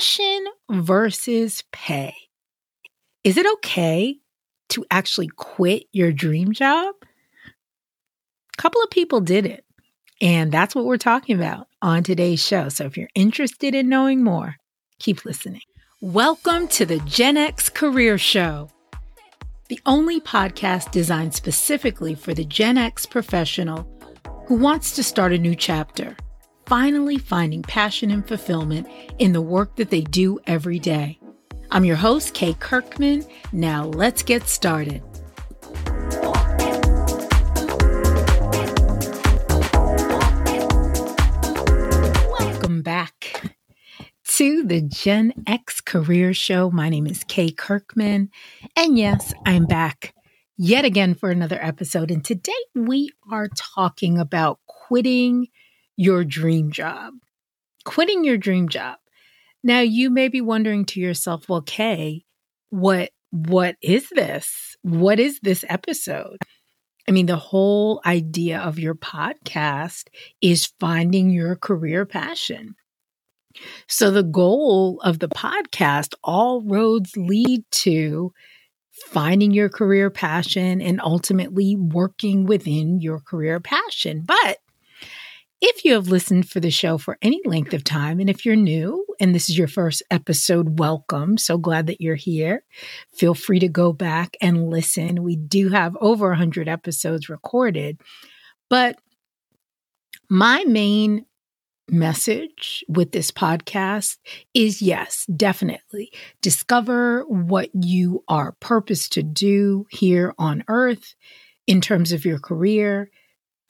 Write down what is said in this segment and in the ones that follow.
passion versus pay. Is it okay to actually quit your dream job? A couple of people did it. And that's what we're talking about on today's show. So if you're interested in knowing more, keep listening. Welcome to the Gen X Career Show, the only podcast designed specifically for the Gen X professional who wants to start a new chapter, finally finding passion and fulfillment in the work that they do every day. I'm your host, Kay Kirkman. Now let's get started. Welcome back to the Gen X Career Show. My name is Kay Kirkman. And yes, I'm back yet again for another episode. And today we are talking about quitting your dream job. Quitting your dream job. Now you may be wondering to yourself, well, Kay, what what is this? What is this episode? I mean, the whole idea of your podcast is finding your career passion. So, the goal of the podcast, all roads lead to finding your career passion and ultimately working within your career passion. But if you have listened for the show for any length of time, and if you're new and this is your first episode, welcome. So glad that you're here. Feel free to go back and listen. We do have over 100 episodes recorded. But my main message with this podcast is yes, definitely discover what you are purposed to do here on earth in terms of your career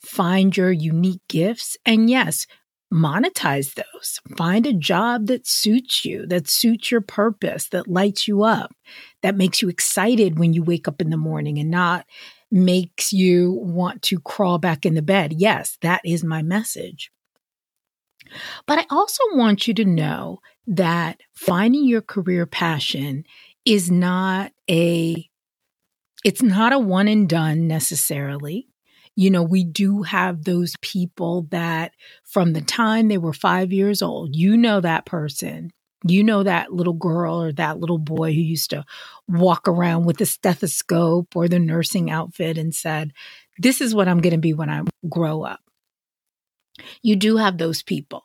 find your unique gifts, and yes, monetize those. Find a job that suits you, that suits your purpose, that lights you up, that makes you excited when you wake up in the morning and not makes you want to crawl back in the bed. Yes, that is my message. But I also want you to know that finding your career passion is not a it's not a one and done necessarily you know, we do have those people that from the time they were five years old, you know that person. You know that little girl or that little boy who used to walk around with the stethoscope or the nursing outfit and said, This is what I'm going to be when I grow up. You do have those people.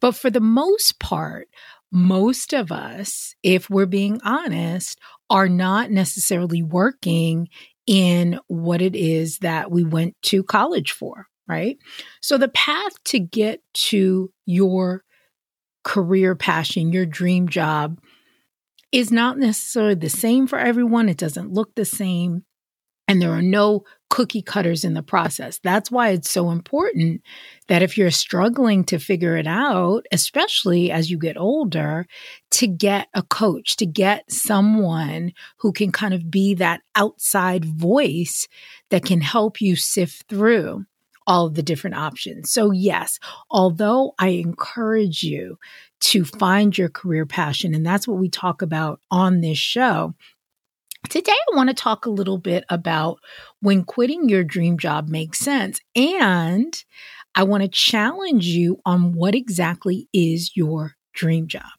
But for the most part, most of us, if we're being honest, are not necessarily working in what it is that we went to college for, right? So the path to get to your career passion, your dream job, is not necessarily the same for everyone. It doesn't look the same. And there are no cookie cutters in the process. That's why it's so important that if you're struggling to figure it out, especially as you get older, to get a coach, to get someone who can kind of be that outside voice that can help you sift through all of the different options. So, yes, although I encourage you to find your career passion, and that's what we talk about on this show, Today, I want to talk a little bit about when quitting your dream job makes sense. And I want to challenge you on what exactly is your dream job.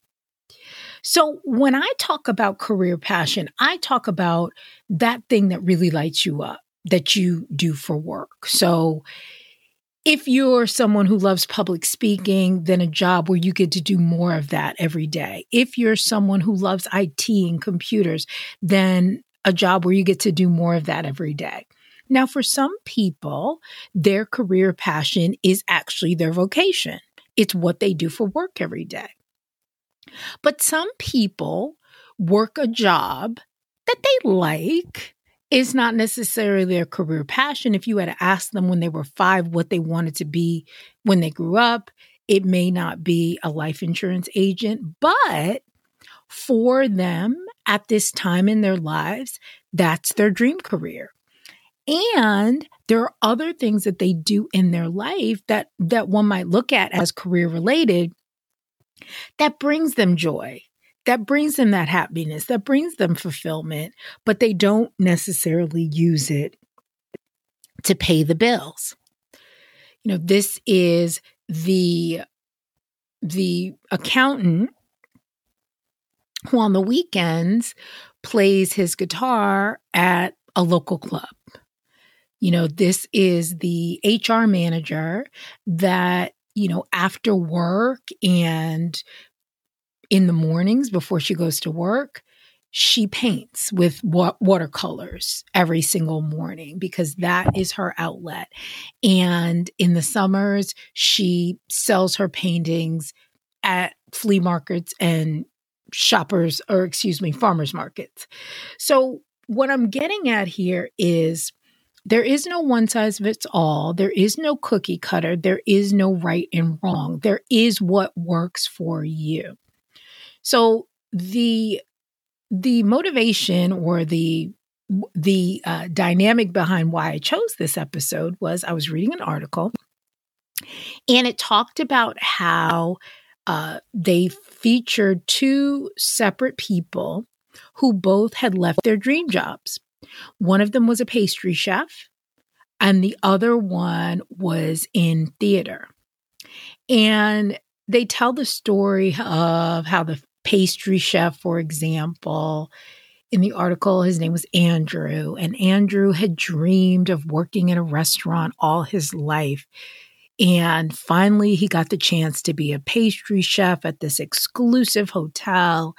So, when I talk about career passion, I talk about that thing that really lights you up that you do for work. So, if you're someone who loves public speaking, then a job where you get to do more of that every day. If you're someone who loves IT and computers, then a job where you get to do more of that every day. Now, for some people, their career passion is actually their vocation. It's what they do for work every day. But some people work a job that they like is not necessarily their career passion. If you had asked them when they were five what they wanted to be when they grew up, it may not be a life insurance agent, but for them at this time in their lives, that's their dream career. And there are other things that they do in their life that that one might look at as career related that brings them joy that brings them that happiness, that brings them fulfillment, but they don't necessarily use it to pay the bills. You know, this is the the accountant who on the weekends plays his guitar at a local club. You know, this is the HR manager that, you know, after work and in the mornings before she goes to work, she paints with wa- watercolors every single morning because that is her outlet. And in the summers, she sells her paintings at flea markets and shoppers, or excuse me, farmers markets. So, what I'm getting at here is there is no one size fits all. There is no cookie cutter. There is no right and wrong. There is what works for you. So, the the motivation or the the uh, dynamic behind why I chose this episode was I was reading an article and it talked about how uh, they featured two separate people who both had left their dream jobs. One of them was a pastry chef, and the other one was in theater. And they tell the story of how the pastry chef, for example. In the article, his name was Andrew, and Andrew had dreamed of working in a restaurant all his life. And finally, he got the chance to be a pastry chef at this exclusive hotel.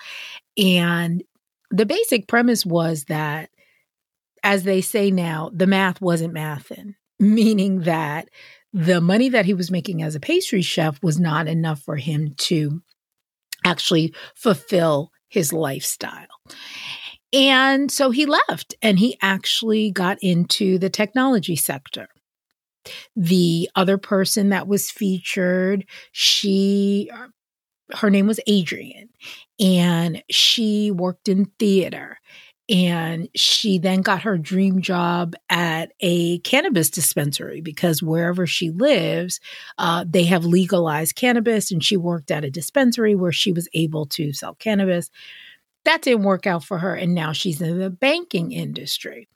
And the basic premise was that, as they say now, the math wasn't mathing, meaning that the money that he was making as a pastry chef was not enough for him to actually fulfill his lifestyle. And so he left and he actually got into the technology sector. The other person that was featured, she, her name was Adrian, and she worked in theater and she then got her dream job at a cannabis dispensary because wherever she lives, uh, they have legalized cannabis. And she worked at a dispensary where she was able to sell cannabis. That didn't work out for her. And now she's in the banking industry.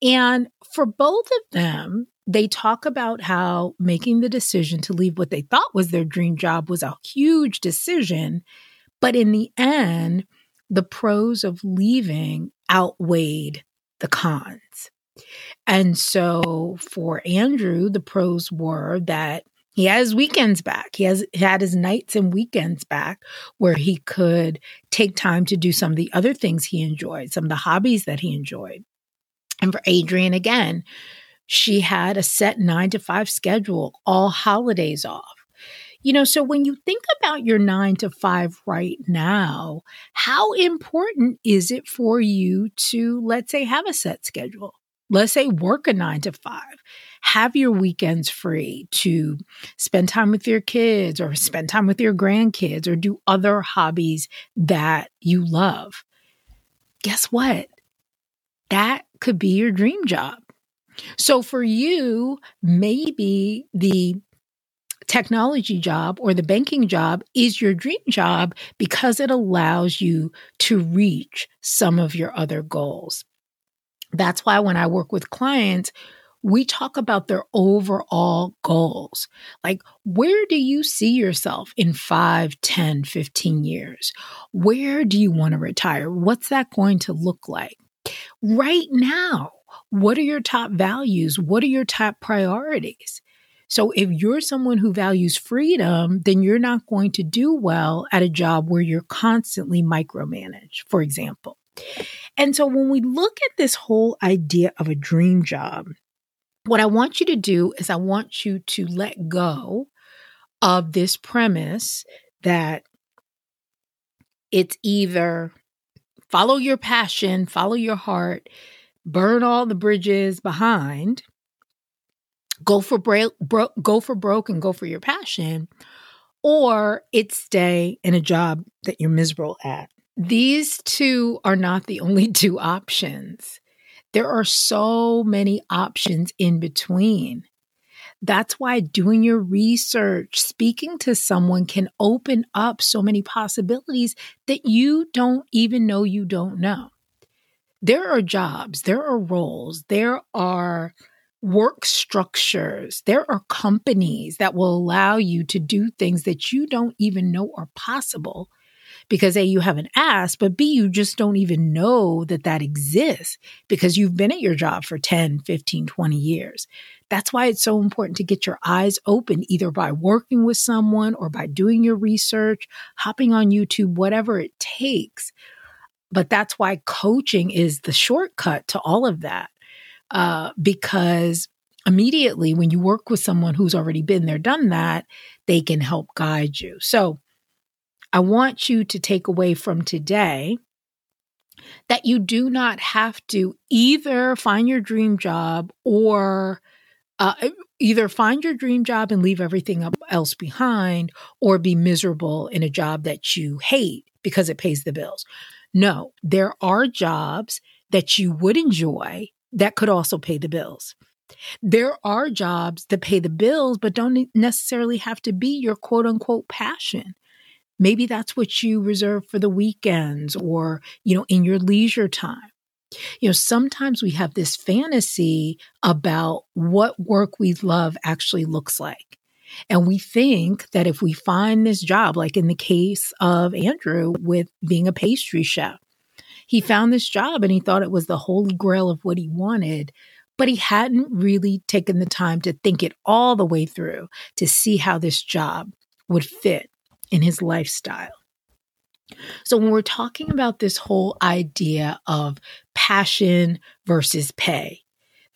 And for both of them, they talk about how making the decision to leave what they thought was their dream job was a huge decision. But in the end, the pros of leaving outweighed the cons. And so for Andrew, the pros were that he has weekends back. He has had his nights and weekends back where he could take time to do some of the other things he enjoyed, some of the hobbies that he enjoyed. And for Adrian, again, she had a set nine to five schedule, all holidays off. You know, so when you think about your nine to five right now, how important is it for you to, let's say, have a set schedule? Let's say work a nine to five, have your weekends free to spend time with your kids or spend time with your grandkids or do other hobbies that you love. Guess what? That could be your dream job. So for you, maybe the technology job or the banking job is your dream job because it allows you to reach some of your other goals. That's why when I work with clients, we talk about their overall goals. Like, where do you see yourself in 5, 10, 15 years? Where do you want to retire? What's that going to look like? Right now, what are your top values? What are your top priorities? So if you're someone who values freedom, then you're not going to do well at a job where you're constantly micromanaged, for example. And so when we look at this whole idea of a dream job, what I want you to do is I want you to let go of this premise that it's either follow your passion, follow your heart, burn all the bridges behind, go for bro-, bro- go for broke and go for your passion or it stay in a job that you're miserable at. These two are not the only two options. There are so many options in between. That's why doing your research, speaking to someone can open up so many possibilities that you don't even know you don't know. There are jobs, there are roles, there are work structures. There are companies that will allow you to do things that you don't even know are possible because A, you haven't asked, but B, you just don't even know that that exists because you've been at your job for 10, 15, 20 years. That's why it's so important to get your eyes open, either by working with someone or by doing your research, hopping on YouTube, whatever it takes. But that's why coaching is the shortcut to all of that. Uh, because immediately when you work with someone who's already been there, done that, they can help guide you. So I want you to take away from today that you do not have to either find your dream job or uh, either find your dream job and leave everything else behind or be miserable in a job that you hate because it pays the bills. No, there are jobs that you would enjoy that could also pay the bills. There are jobs that pay the bills, but don't necessarily have to be your quote unquote passion. Maybe that's what you reserve for the weekends or, you know, in your leisure time. You know, sometimes we have this fantasy about what work we love actually looks like. And we think that if we find this job, like in the case of Andrew with being a pastry chef, he found this job and he thought it was the holy grail of what he wanted, but he hadn't really taken the time to think it all the way through to see how this job would fit in his lifestyle. So, when we're talking about this whole idea of passion versus pay,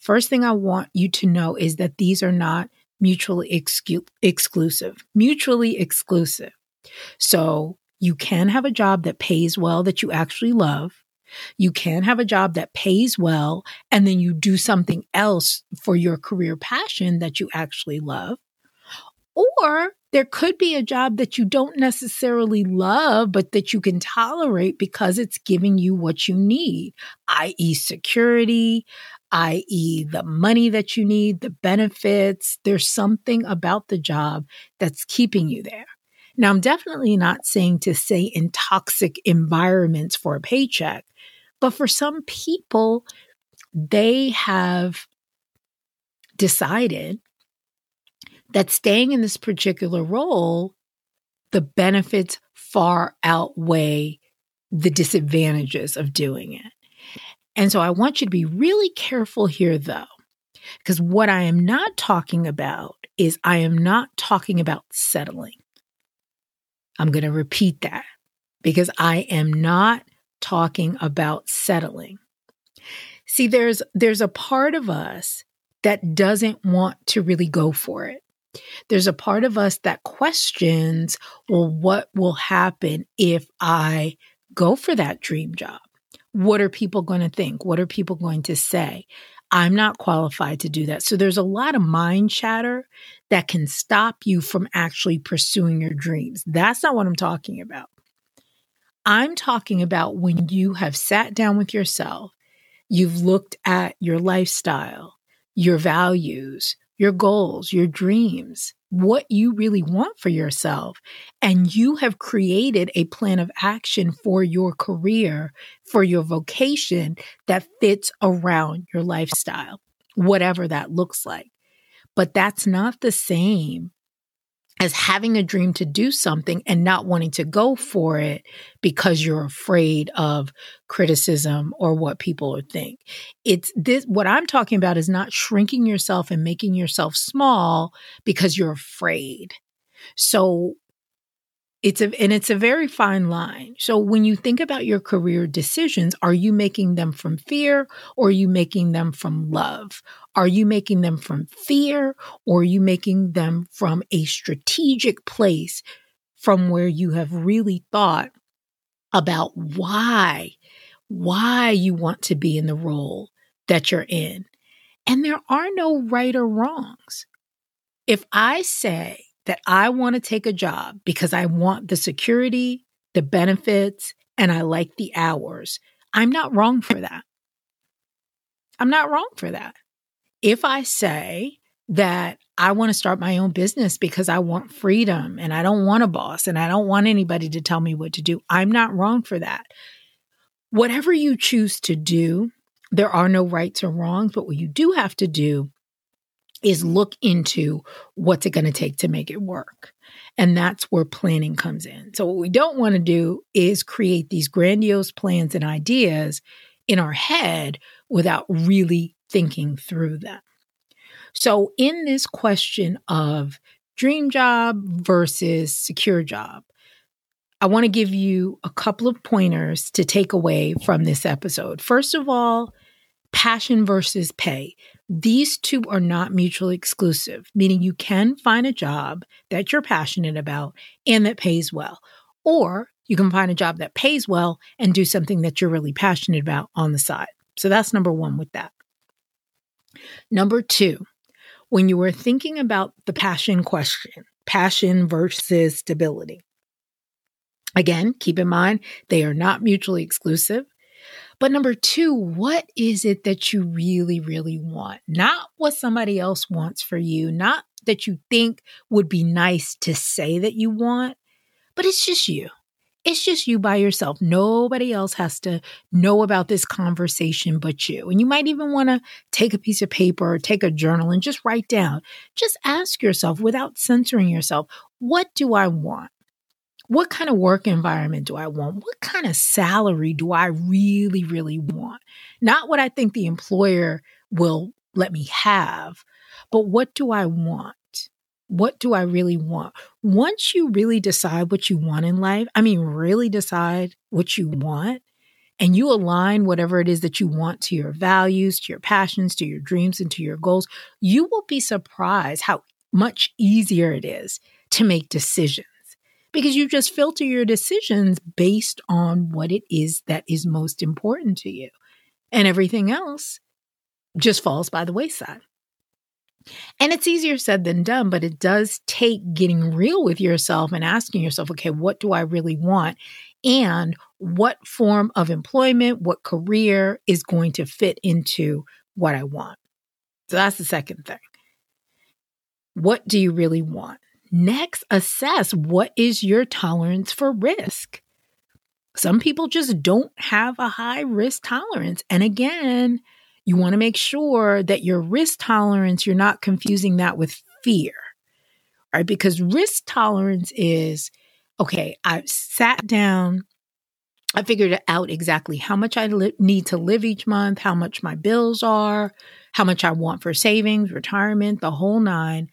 first thing I want you to know is that these are not mutually excu- exclusive, mutually exclusive. So, you can have a job that pays well that you actually love. You can have a job that pays well, and then you do something else for your career passion that you actually love. Or there could be a job that you don't necessarily love, but that you can tolerate because it's giving you what you need, i.e., security, i.e., the money that you need, the benefits. There's something about the job that's keeping you there. Now, I'm definitely not saying to stay in toxic environments for a paycheck, but for some people, they have decided that staying in this particular role, the benefits far outweigh the disadvantages of doing it. And so I want you to be really careful here, though, because what I am not talking about is I am not talking about settling. I'm going to repeat that because I am not talking about settling. See, there's, there's a part of us that doesn't want to really go for it. There's a part of us that questions, well, what will happen if I go for that dream job? What are people going to think? What are people going to say? I'm not qualified to do that. So there's a lot of mind chatter that can stop you from actually pursuing your dreams. That's not what I'm talking about. I'm talking about when you have sat down with yourself, you've looked at your lifestyle, your values, your goals, your dreams, what you really want for yourself. And you have created a plan of action for your career, for your vocation that fits around your lifestyle, whatever that looks like. But that's not the same as having a dream to do something and not wanting to go for it because you're afraid of criticism or what people think. It's this what I'm talking about is not shrinking yourself and making yourself small because you're afraid. So it's a and it's a very fine line. So when you think about your career decisions, are you making them from fear or are you making them from love? Are you making them from fear or are you making them from a strategic place from where you have really thought about why why you want to be in the role that you're in? And there are no right or wrongs. If I say that I want to take a job because I want the security, the benefits, and I like the hours. I'm not wrong for that. I'm not wrong for that. If I say that I want to start my own business because I want freedom and I don't want a boss and I don't want anybody to tell me what to do, I'm not wrong for that. Whatever you choose to do, there are no rights or wrongs, but what you do have to do is look into what's it going to take to make it work. And that's where planning comes in. So, what we don't want to do is create these grandiose plans and ideas in our head without really thinking through them. So, in this question of dream job versus secure job, I want to give you a couple of pointers to take away from this episode. First of all, passion versus pay. These two are not mutually exclusive, meaning you can find a job that you're passionate about and that pays well. Or you can find a job that pays well and do something that you're really passionate about on the side. So that's number one with that. Number two, when you are thinking about the passion question, passion versus stability. Again, keep in mind, they are not mutually exclusive. But number two, what is it that you really, really want? Not what somebody else wants for you, not that you think would be nice to say that you want, but it's just you. It's just you by yourself. Nobody else has to know about this conversation but you. And you might even want to take a piece of paper or take a journal and just write down. Just ask yourself without censoring yourself, what do I want? What kind of work environment do I want? What kind of salary do I really, really want? Not what I think the employer will let me have, but what do I want? What do I really want? Once you really decide what you want in life, I mean, really decide what you want, and you align whatever it is that you want to your values, to your passions, to your dreams, and to your goals, you will be surprised how much easier it is to make decisions because you just filter your decisions based on what it is that is most important to you. And everything else just falls by the wayside. And it's easier said than done, but it does take getting real with yourself and asking yourself, okay, what do I really want? And what form of employment, what career is going to fit into what I want? So that's the second thing. What do you really want? Next, assess what is your tolerance for risk. Some people just don't have a high risk tolerance. And again, you want to make sure that your risk tolerance, you're not confusing that with fear, right? Because risk tolerance is okay, I sat down, I figured out exactly how much I li- need to live each month, how much my bills are, how much I want for savings, retirement, the whole nine.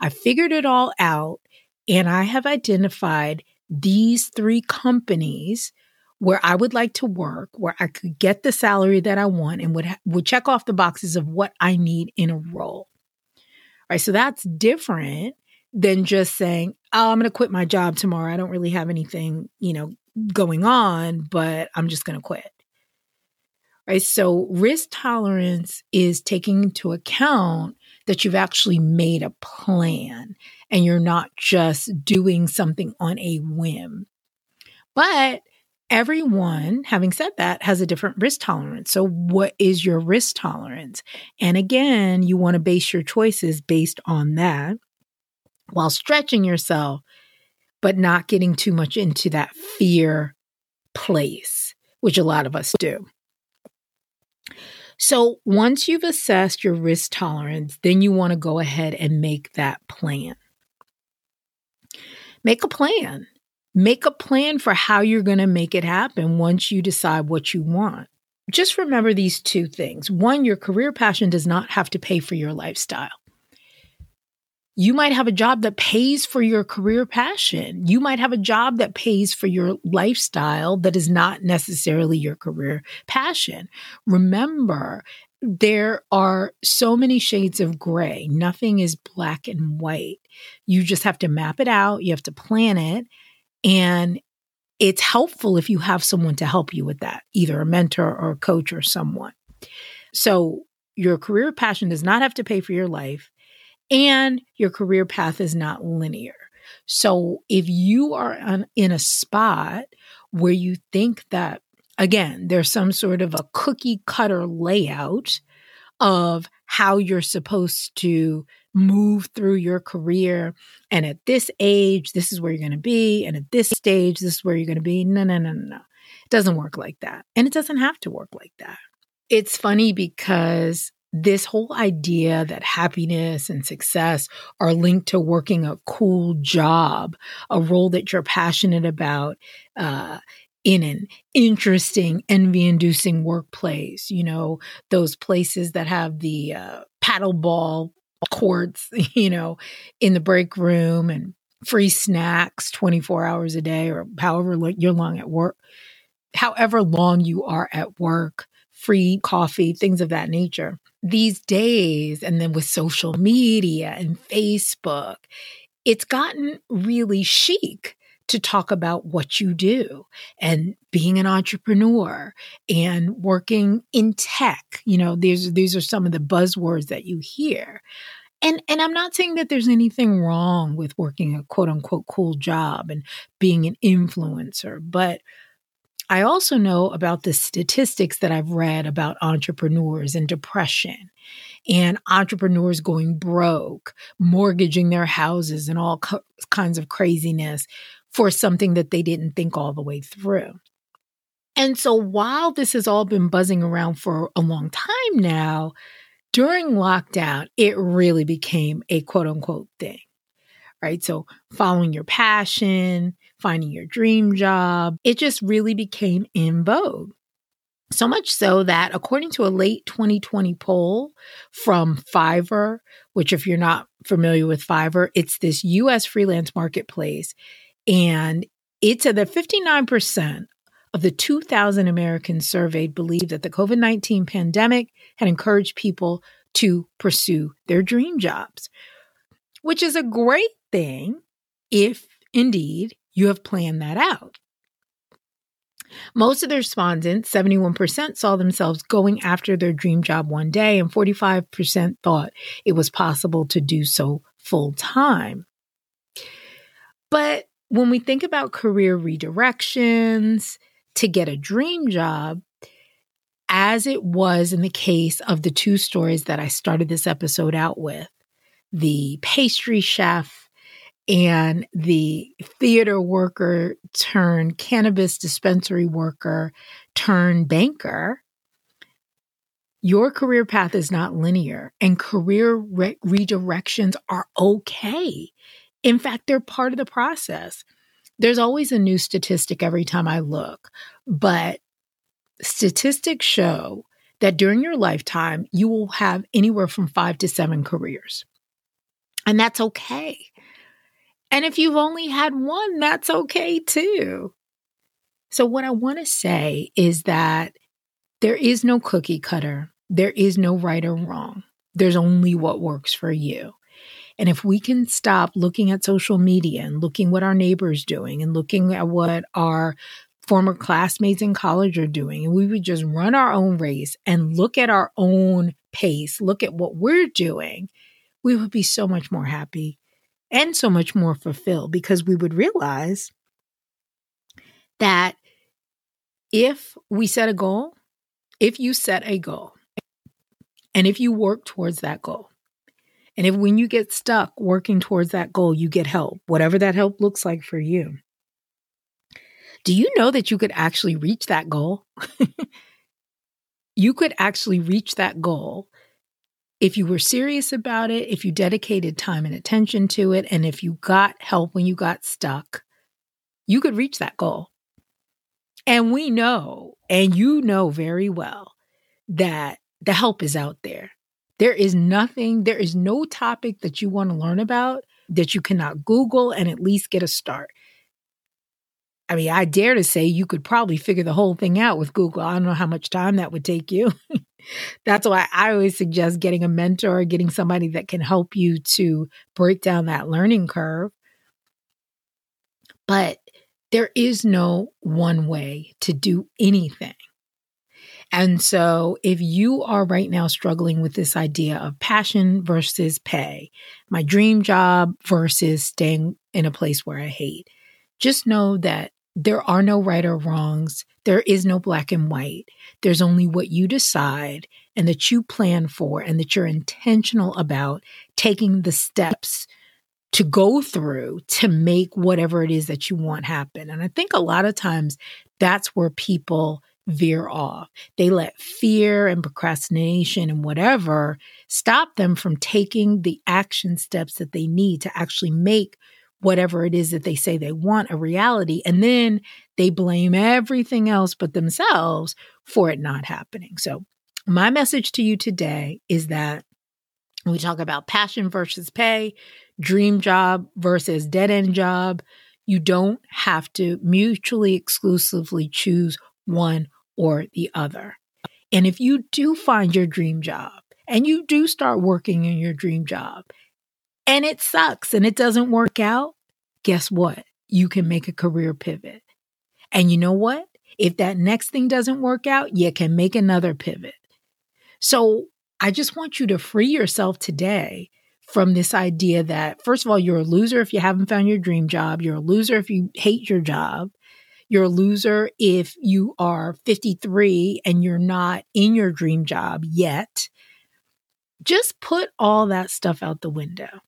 I figured it all out and I have identified these three companies where I would like to work, where I could get the salary that I want and would ha- would check off the boxes of what I need in a role. All right, so that's different than just saying, "Oh, I'm going to quit my job tomorrow. I don't really have anything, you know, going on, but I'm just going to quit." Right? So risk tolerance is taking into account that you've actually made a plan and you're not just doing something on a whim. But everyone, having said that, has a different risk tolerance. So, what is your risk tolerance? And again, you want to base your choices based on that while stretching yourself, but not getting too much into that fear place, which a lot of us do. So once you've assessed your risk tolerance, then you want to go ahead and make that plan. Make a plan. Make a plan for how you're going to make it happen once you decide what you want. Just remember these two things. One, your career passion does not have to pay for your lifestyle. You might have a job that pays for your career passion. You might have a job that pays for your lifestyle that is not necessarily your career passion. Remember, there are so many shades of gray. Nothing is black and white. You just have to map it out, you have to plan it. And it's helpful if you have someone to help you with that, either a mentor or a coach or someone. So, your career passion does not have to pay for your life and your career path is not linear. So if you are on, in a spot where you think that, again, there's some sort of a cookie cutter layout of how you're supposed to move through your career. And at this age, this is where you're going to be. And at this stage, this is where you're going to be. No, no, no, no, no. It doesn't work like that. And it doesn't have to work like that. It's funny because this whole idea that happiness and success are linked to working a cool job, a role that you're passionate about, uh, in an interesting, envy inducing workplace, you know, those places that have the uh, courts, you know, in the break room and free snacks 24 hours a day or however long you're long at work, however long you are at work, free coffee, things of that nature these days, and then with social media and Facebook, it's gotten really chic to talk about what you do and being an entrepreneur and working in tech. You know, these these are some of the buzzwords that you hear. And and I'm not saying that there's anything wrong with working a quote unquote cool job and being an influencer, but I also know about the statistics that I've read about entrepreneurs and depression and entrepreneurs going broke, mortgaging their houses and all co- kinds of craziness for something that they didn't think all the way through. And so while this has all been buzzing around for a long time now, during lockdown, it really became a quote unquote thing, right? So following your passion, finding your dream job. It just really became in vogue. So much so that, according to a late 2020 poll from Fiverr, which, if you're not familiar with Fiverr, it's this US freelance marketplace. And it said that 59% of the 2,000 Americans surveyed believed that the COVID 19 pandemic had encouraged people to pursue their dream jobs, which is a great thing if indeed you have planned that out. Most of the respondents, 71%, saw themselves going after their dream job one day, and 45% thought it was possible to do so full time. But when we think about career redirections to get a dream job, as it was in the case of the two stories that I started this episode out with the pastry chef and the theater worker turned cannabis dispensary worker turned banker, your career path is not linear and career re- redirections are okay. In fact, they're part of the process. There's always a new statistic every time I look, but statistics show that during your lifetime, you will have anywhere from five to seven careers. And that's okay. And if you've only had one, that's okay too. So, what I want to say is that there is no cookie cutter, there is no right or wrong. There's only what works for you. And if we can stop looking at social media and looking what our neighbors doing and looking at what our former classmates in college are doing, and we would just run our own race and look at our own pace, look at what we're doing, we would be so much more happy and so much more fulfilled because we would realize that if we set a goal, if you set a goal, and if you work towards that goal, and if when you get stuck working towards that goal, you get help, whatever that help looks like for you, do you know that you could actually reach that goal? you could actually reach that goal if you were serious about it, if you dedicated time and attention to it, and if you got help when you got stuck, you could reach that goal. And we know, and you know very well, that the help is out there. There is nothing, there is no topic that you want to learn about that you cannot Google and at least get a start. I mean, I dare to say you could probably figure the whole thing out with Google. I don't know how much time that would take you. That's why I always suggest getting a mentor, getting somebody that can help you to break down that learning curve. But there is no one way to do anything. And so, if you are right now struggling with this idea of passion versus pay, my dream job versus staying in a place where I hate, just know that there are no right or wrongs. There is no black and white. There's only what you decide and that you plan for and that you're intentional about taking the steps to go through to make whatever it is that you want happen. And I think a lot of times that's where people veer off. They let fear and procrastination and whatever stop them from taking the action steps that they need to actually make whatever it is that they say they want a reality. And then they blame everything else but themselves for it not happening. So, my message to you today is that we talk about passion versus pay, dream job versus dead end job. You don't have to mutually exclusively choose one or the other. And if you do find your dream job and you do start working in your dream job and it sucks and it doesn't work out, guess what? You can make a career pivot. And you know what? If that next thing doesn't work out, you can make another pivot. So I just want you to free yourself today from this idea that, first of all, you're a loser if you haven't found your dream job. You're a loser if you hate your job. You're a loser if you are 53 and you're not in your dream job yet. Just put all that stuff out the window.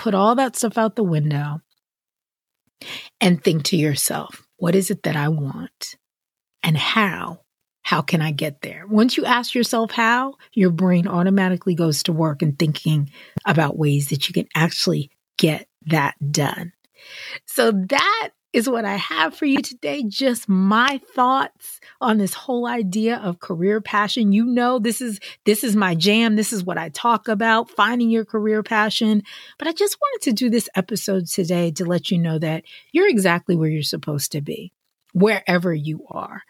Put all that stuff out the window and think to yourself, what is it that I want? And how? How can I get there? Once you ask yourself how, your brain automatically goes to work and thinking about ways that you can actually get that done. So that is what I have for you today. Just my thoughts on this whole idea of career passion. You know, this is, this is my jam. This is what I talk about, finding your career passion. But I just wanted to do this episode today to let you know that you're exactly where you're supposed to be, wherever you are.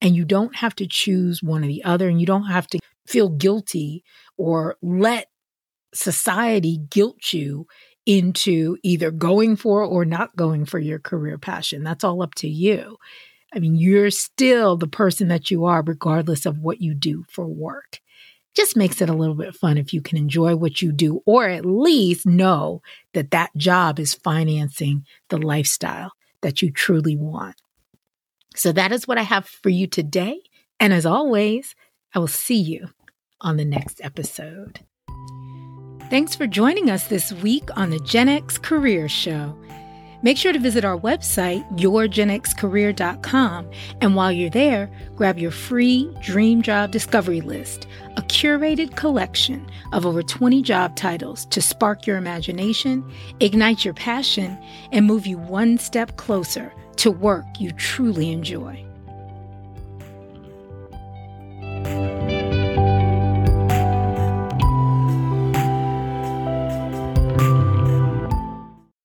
And you don't have to choose one or the other, and you don't have to feel guilty or let society guilt you into either going for or not going for your career passion. That's all up to you. I mean, you're still the person that you are, regardless of what you do for work. Just makes it a little bit fun if you can enjoy what you do, or at least know that that job is financing the lifestyle that you truly want. So, that is what I have for you today. And as always, I will see you on the next episode. Thanks for joining us this week on the Gen X Career Show. Make sure to visit our website, yourgenxcareer.com, and while you're there, grab your free Dream Job Discovery List, a curated collection of over 20 job titles to spark your imagination, ignite your passion, and move you one step closer to work you truly enjoy.